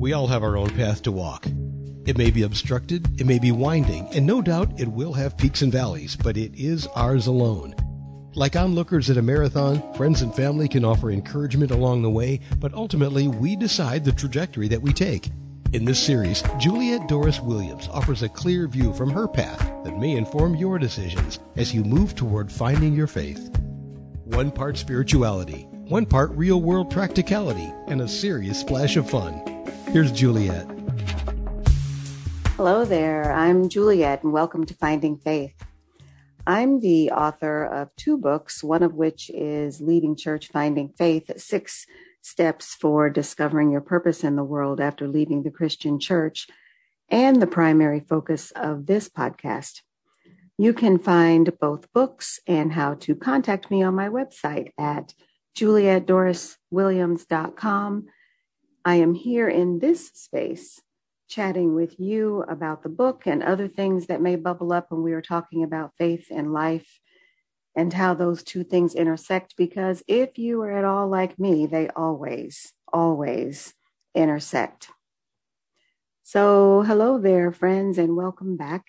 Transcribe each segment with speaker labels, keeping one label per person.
Speaker 1: We all have our own path to walk. It may be obstructed, it may be winding, and no doubt it will have peaks and valleys, but it is ours alone. Like onlookers at a marathon, friends and family can offer encouragement along the way, but ultimately we decide the trajectory that we take. In this series, Juliet Doris Williams offers a clear view from her path that may inform your decisions as you move toward finding your faith. One part spirituality, one part real world practicality, and a serious splash of fun. Here's Juliet.
Speaker 2: Hello there, I'm Juliet, and welcome to Finding Faith. I'm the author of two books, one of which is Leaving Church Finding Faith Six Steps for Discovering Your Purpose in the World After Leaving the Christian Church, and the primary focus of this podcast. You can find both books and how to contact me on my website at julietdoriswilliams.com. I am here in this space chatting with you about the book and other things that may bubble up when we are talking about faith and life and how those two things intersect. Because if you are at all like me, they always, always intersect. So, hello there, friends, and welcome back.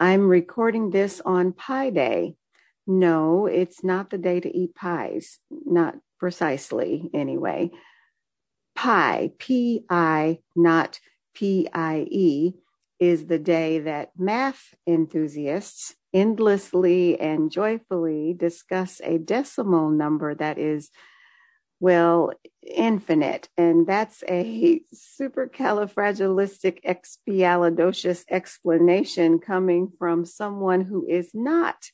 Speaker 2: I'm recording this on Pi Day. No, it's not the day to eat pies, not precisely anyway. Pi, P I, not PIE, is the day that math enthusiasts endlessly and joyfully discuss a decimal number that is, well, infinite. And that's a supercalifragilisticexpialidocious explanation coming from someone who is not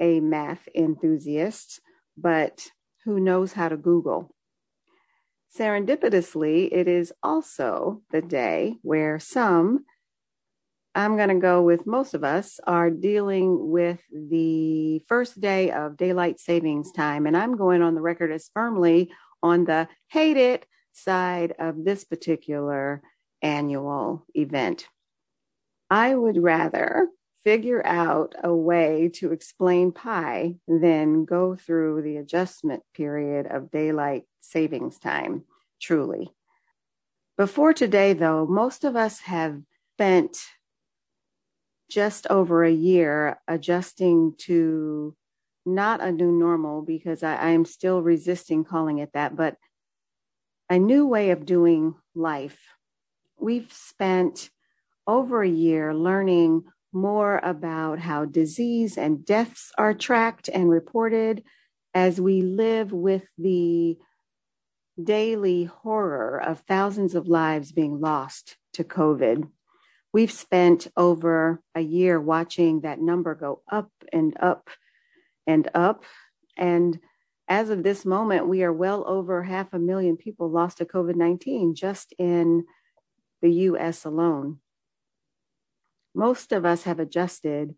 Speaker 2: a math enthusiast, but who knows how to Google. Serendipitously, it is also the day where some, I'm going to go with most of us, are dealing with the first day of daylight savings time. And I'm going on the record as firmly on the hate it side of this particular annual event. I would rather figure out a way to explain pi than go through the adjustment period of daylight savings time, truly. Before today, though, most of us have spent just over a year adjusting to not a new normal because I, I am still resisting calling it that, but a new way of doing life. We've spent over a year learning more about how disease and deaths are tracked and reported as we live with the daily horror of thousands of lives being lost to COVID. We've spent over a year watching that number go up and up and up. And as of this moment, we are well over half a million people lost to COVID 19 just in the US alone. Most of us have adjusted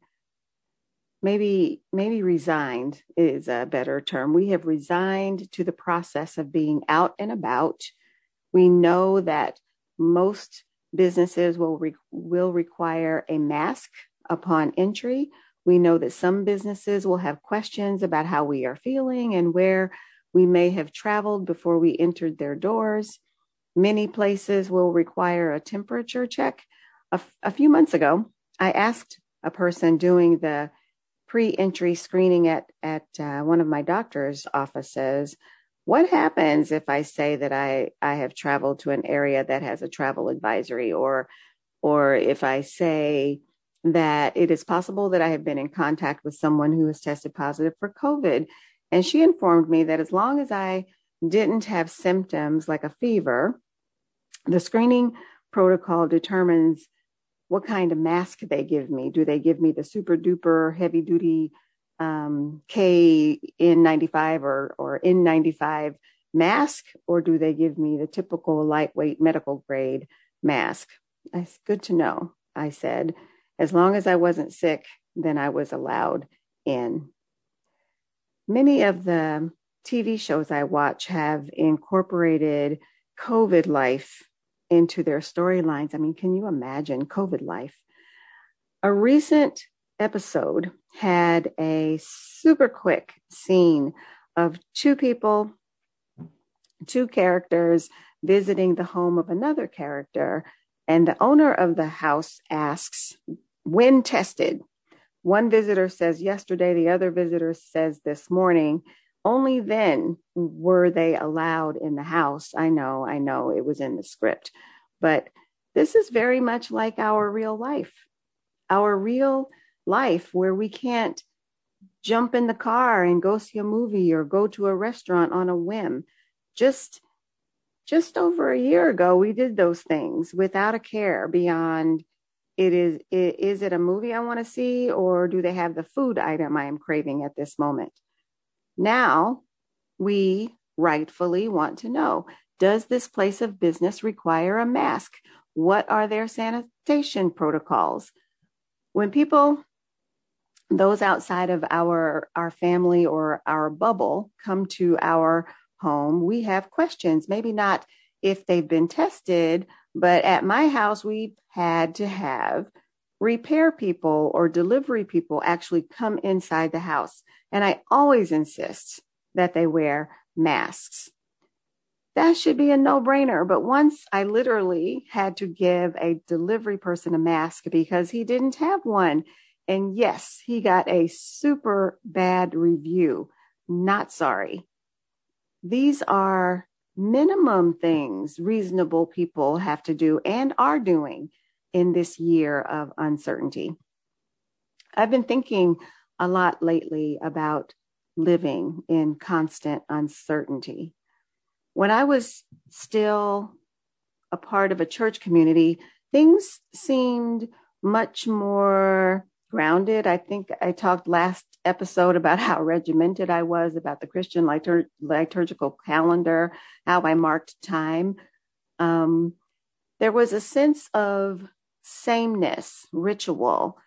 Speaker 2: maybe maybe resigned is a better term. We have resigned to the process of being out and about. We know that most businesses will re- will require a mask upon entry. We know that some businesses will have questions about how we are feeling and where we may have traveled before we entered their doors. Many places will require a temperature check. A, f- a few months ago i asked a person doing the pre-entry screening at at uh, one of my doctor's offices what happens if i say that i i have traveled to an area that has a travel advisory? Or or if i say that it is possible that i have been in contact with someone who has tested positive for covid and she informed me that as long as i didn't have symptoms like a fever the screening protocol determines what kind of mask they give me. Do they give me the super duper heavy duty um, KN95 or, or N95 mask, or do they give me the typical lightweight medical grade mask? It's good to know, I said. As long as I wasn't sick, then I was allowed in. Many of the TV shows I watch have incorporated COVID life into their storylines. I mean, can you imagine COVID life? A recent episode had a super quick scene of two people two characters visiting the home of another character. And the owner of the house asks, when tested? One visitor says yesterday, the other visitor says this morning. Only then were they allowed in the house. I know, I know it was in the script, but this is very much like our real life. Our real life where we can't jump in the car and go see a movie or go to a restaurant on a whim. Just just over a year ago we did those things without a care beyond it is it, is it a movie I want to see or do they have the food item I am craving at this moment? Now we rightfully want to know does this place of business require a mask? What are their sanitation protocols? When people those outside of our our family or our bubble come to our home, we have questions. Maybe not if they've been tested, but at my house, we've had to have repair people or delivery people actually come inside the house. And I always insist that they wear masks. That should be a no brainer. But once I literally had to give a delivery person a mask because he didn't have one. And yes, he got a super bad review. Not sorry. These are minimum things reasonable people have to do and are doing in this year of uncertainty. I've been thinking a lot lately about living in constant uncertainty. When I was still a part of a church community, things seemed much more grounded. I think I talked last episode about how regimented I was about the Christian litur- liturgical calendar, how I marked time. Um, there was a sense of sameness, ritual,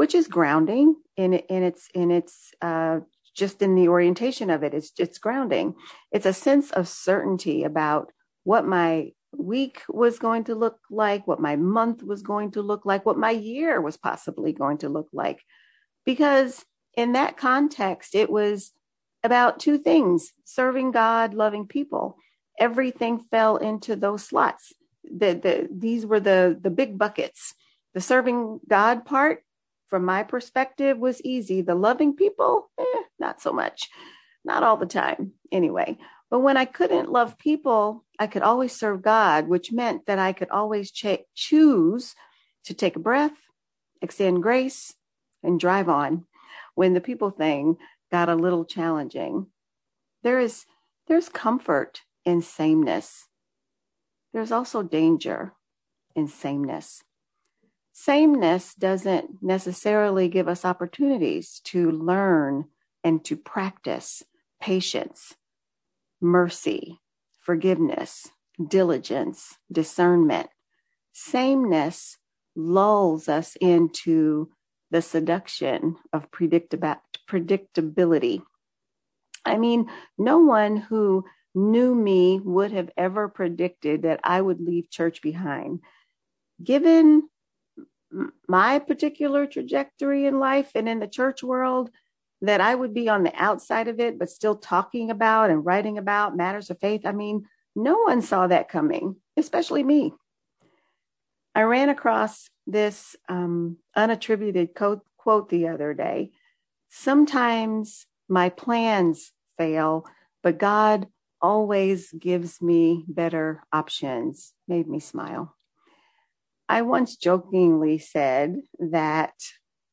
Speaker 2: which is grounding in in its in its uh, just in the orientation of it. It's it's grounding. It's a sense of certainty about what my week was going to look like, what my month was going to look like, what my year was possibly going to look like. Because in that context, it was about two things serving God, loving people. Everything fell into those slots. The, the, these were the, the big buckets. The serving God part, from my perspective, was easy. The loving people, eh, not so much. Not all the time, anyway. But when I couldn't love people, I could always serve God, which meant that I could always ch- choose to take a breath, extend grace, and drive on when the people thing got a little challenging. There is there's comfort in sameness. There's also danger in sameness. Sameness doesn't necessarily give us opportunities to learn and to practice patience mercy, forgiveness, diligence, discernment. Sameness lulls us into the seduction of predictability. I mean, no one who knew me would have ever predicted that I would leave church behind. Given my particular trajectory in life and in the church world, that I would be on the outside of it, but still talking about and writing about matters of faith. I mean, no one saw that coming, especially me. I ran across this um, unattributed quote, quote the other day. Sometimes my plans fail, but God always gives me better options. Made me smile. I once jokingly said that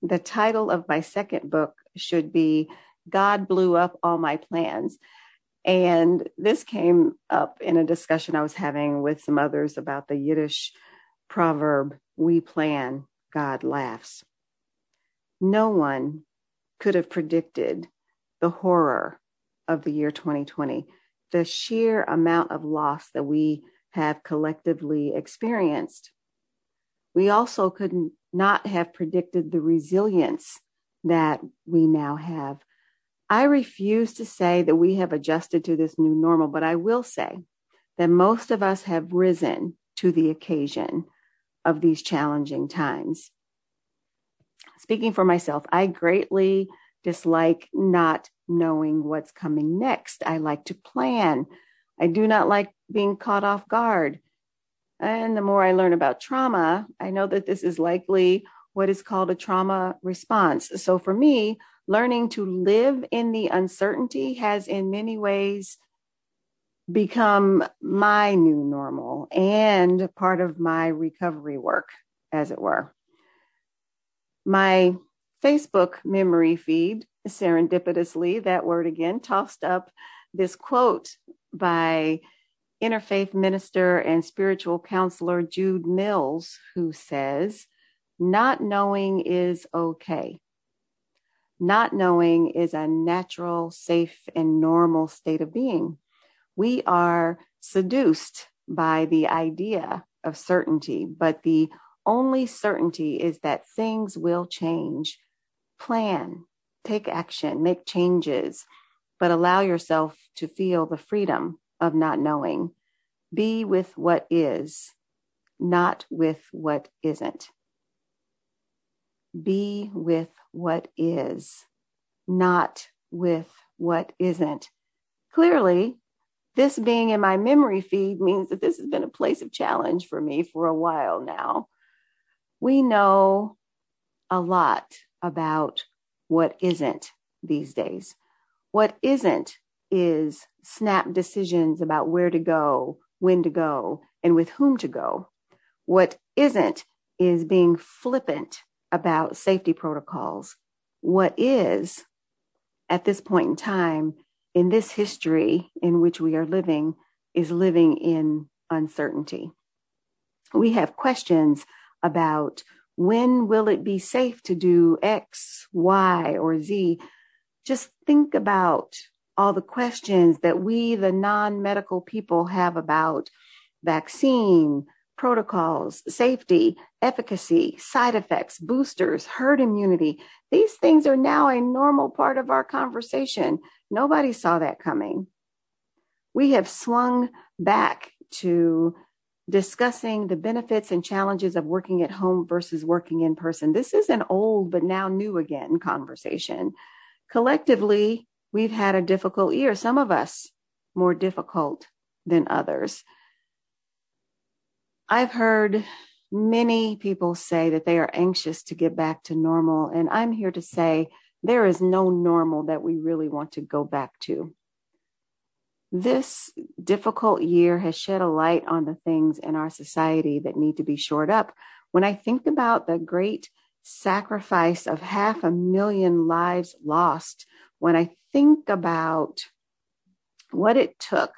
Speaker 2: the title of my second book should be God blew up all my plans. And this came up in a discussion I was having with some others about the Yiddish proverb, we plan, God laughs. No one could have predicted the horror of the year 2020, the sheer amount of loss that we have collectively experienced. We also could not have predicted the resilience that we now have. I refuse to say that we have adjusted to this new normal, but I will say that most of us have risen to the occasion of these challenging times. Speaking for myself, I greatly dislike not knowing what's coming next. I like to plan I do not like being caught off guard. And the more I learn about trauma, I know that this is likely what is called a trauma response. So for me, learning to live in the uncertainty has in many ways become my new normal and part of my recovery work, as it were. My Facebook memory feed, serendipitously, that word again, tossed up this quote by interfaith minister and spiritual counselor Jude Mills, who says, Not knowing is okay. Not knowing is a natural, safe, and normal state of being. We are seduced by the idea of certainty, but the only certainty is that things will change. Plan, take action, make changes, but allow yourself to feel the freedom of not knowing. Be with what is, not with what isn't. Be with what is, not with what isn't. Clearly, this being in my memory feed means that this has been a place of challenge for me for a while now. We know a lot about what isn't these days. What isn't is snap decisions about where to go, when to go, and with whom to go. What isn't is being flippant about safety protocols. What is, at this point in time, in this history in which we are living, is living in uncertainty. We have questions about when will it be safe to do X, Y, or Z. Just think about all the questions that we, the non medical people, have about vaccine, protocols, safety, efficacy, side effects, boosters, herd immunity. These things are now a normal part of our conversation. Nobody saw that coming. We have swung back to discussing the benefits and challenges of working at home versus working in person. This is an old but now new again conversation. Collectively, we've had a difficult year, some of us more difficult than others. I've heard many people say that they are anxious to get back to normal, and I'm here to say there is no normal that we really want to go back to. This difficult year has shed a light on the things in our society that need to be shored up. When I think about the great sacrifice of half a million lives lost, when I think about what it took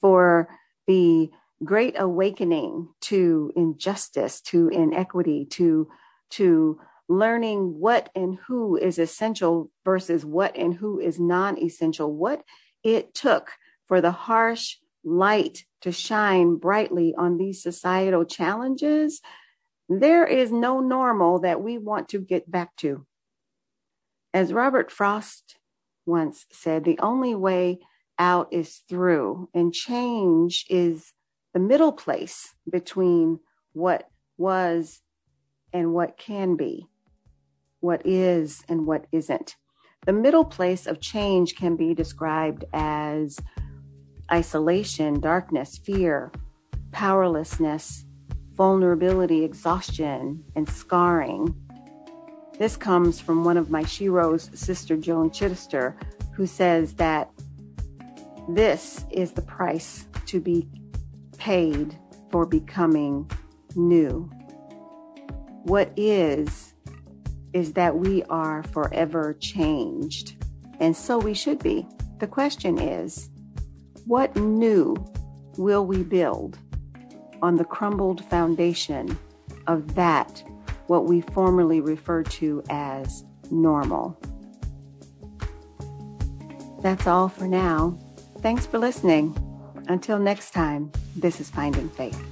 Speaker 2: for the great awakening to injustice, to inequity, to, to learning what and who is essential versus what and who is non essential, what it took for the harsh light to shine brightly on these societal challenges, there is no normal that we want to get back to. As Robert Frost once said, the only way out is through, and change is the middle place between what was and what can be, what is and what isn't. The middle place of change can be described as isolation, darkness, fear, powerlessness, vulnerability, exhaustion, and scarring. This comes from one of my sheroes Sister Joan Chittister, who says that this is the price to be paid for becoming new. What is, is that we are forever changed, and so we should be. The question is, what new will we build on the crumbled foundation of that, what we formerly referred to as normal? That's all for now. Thanks for listening. Until next time, this is Finding Faith.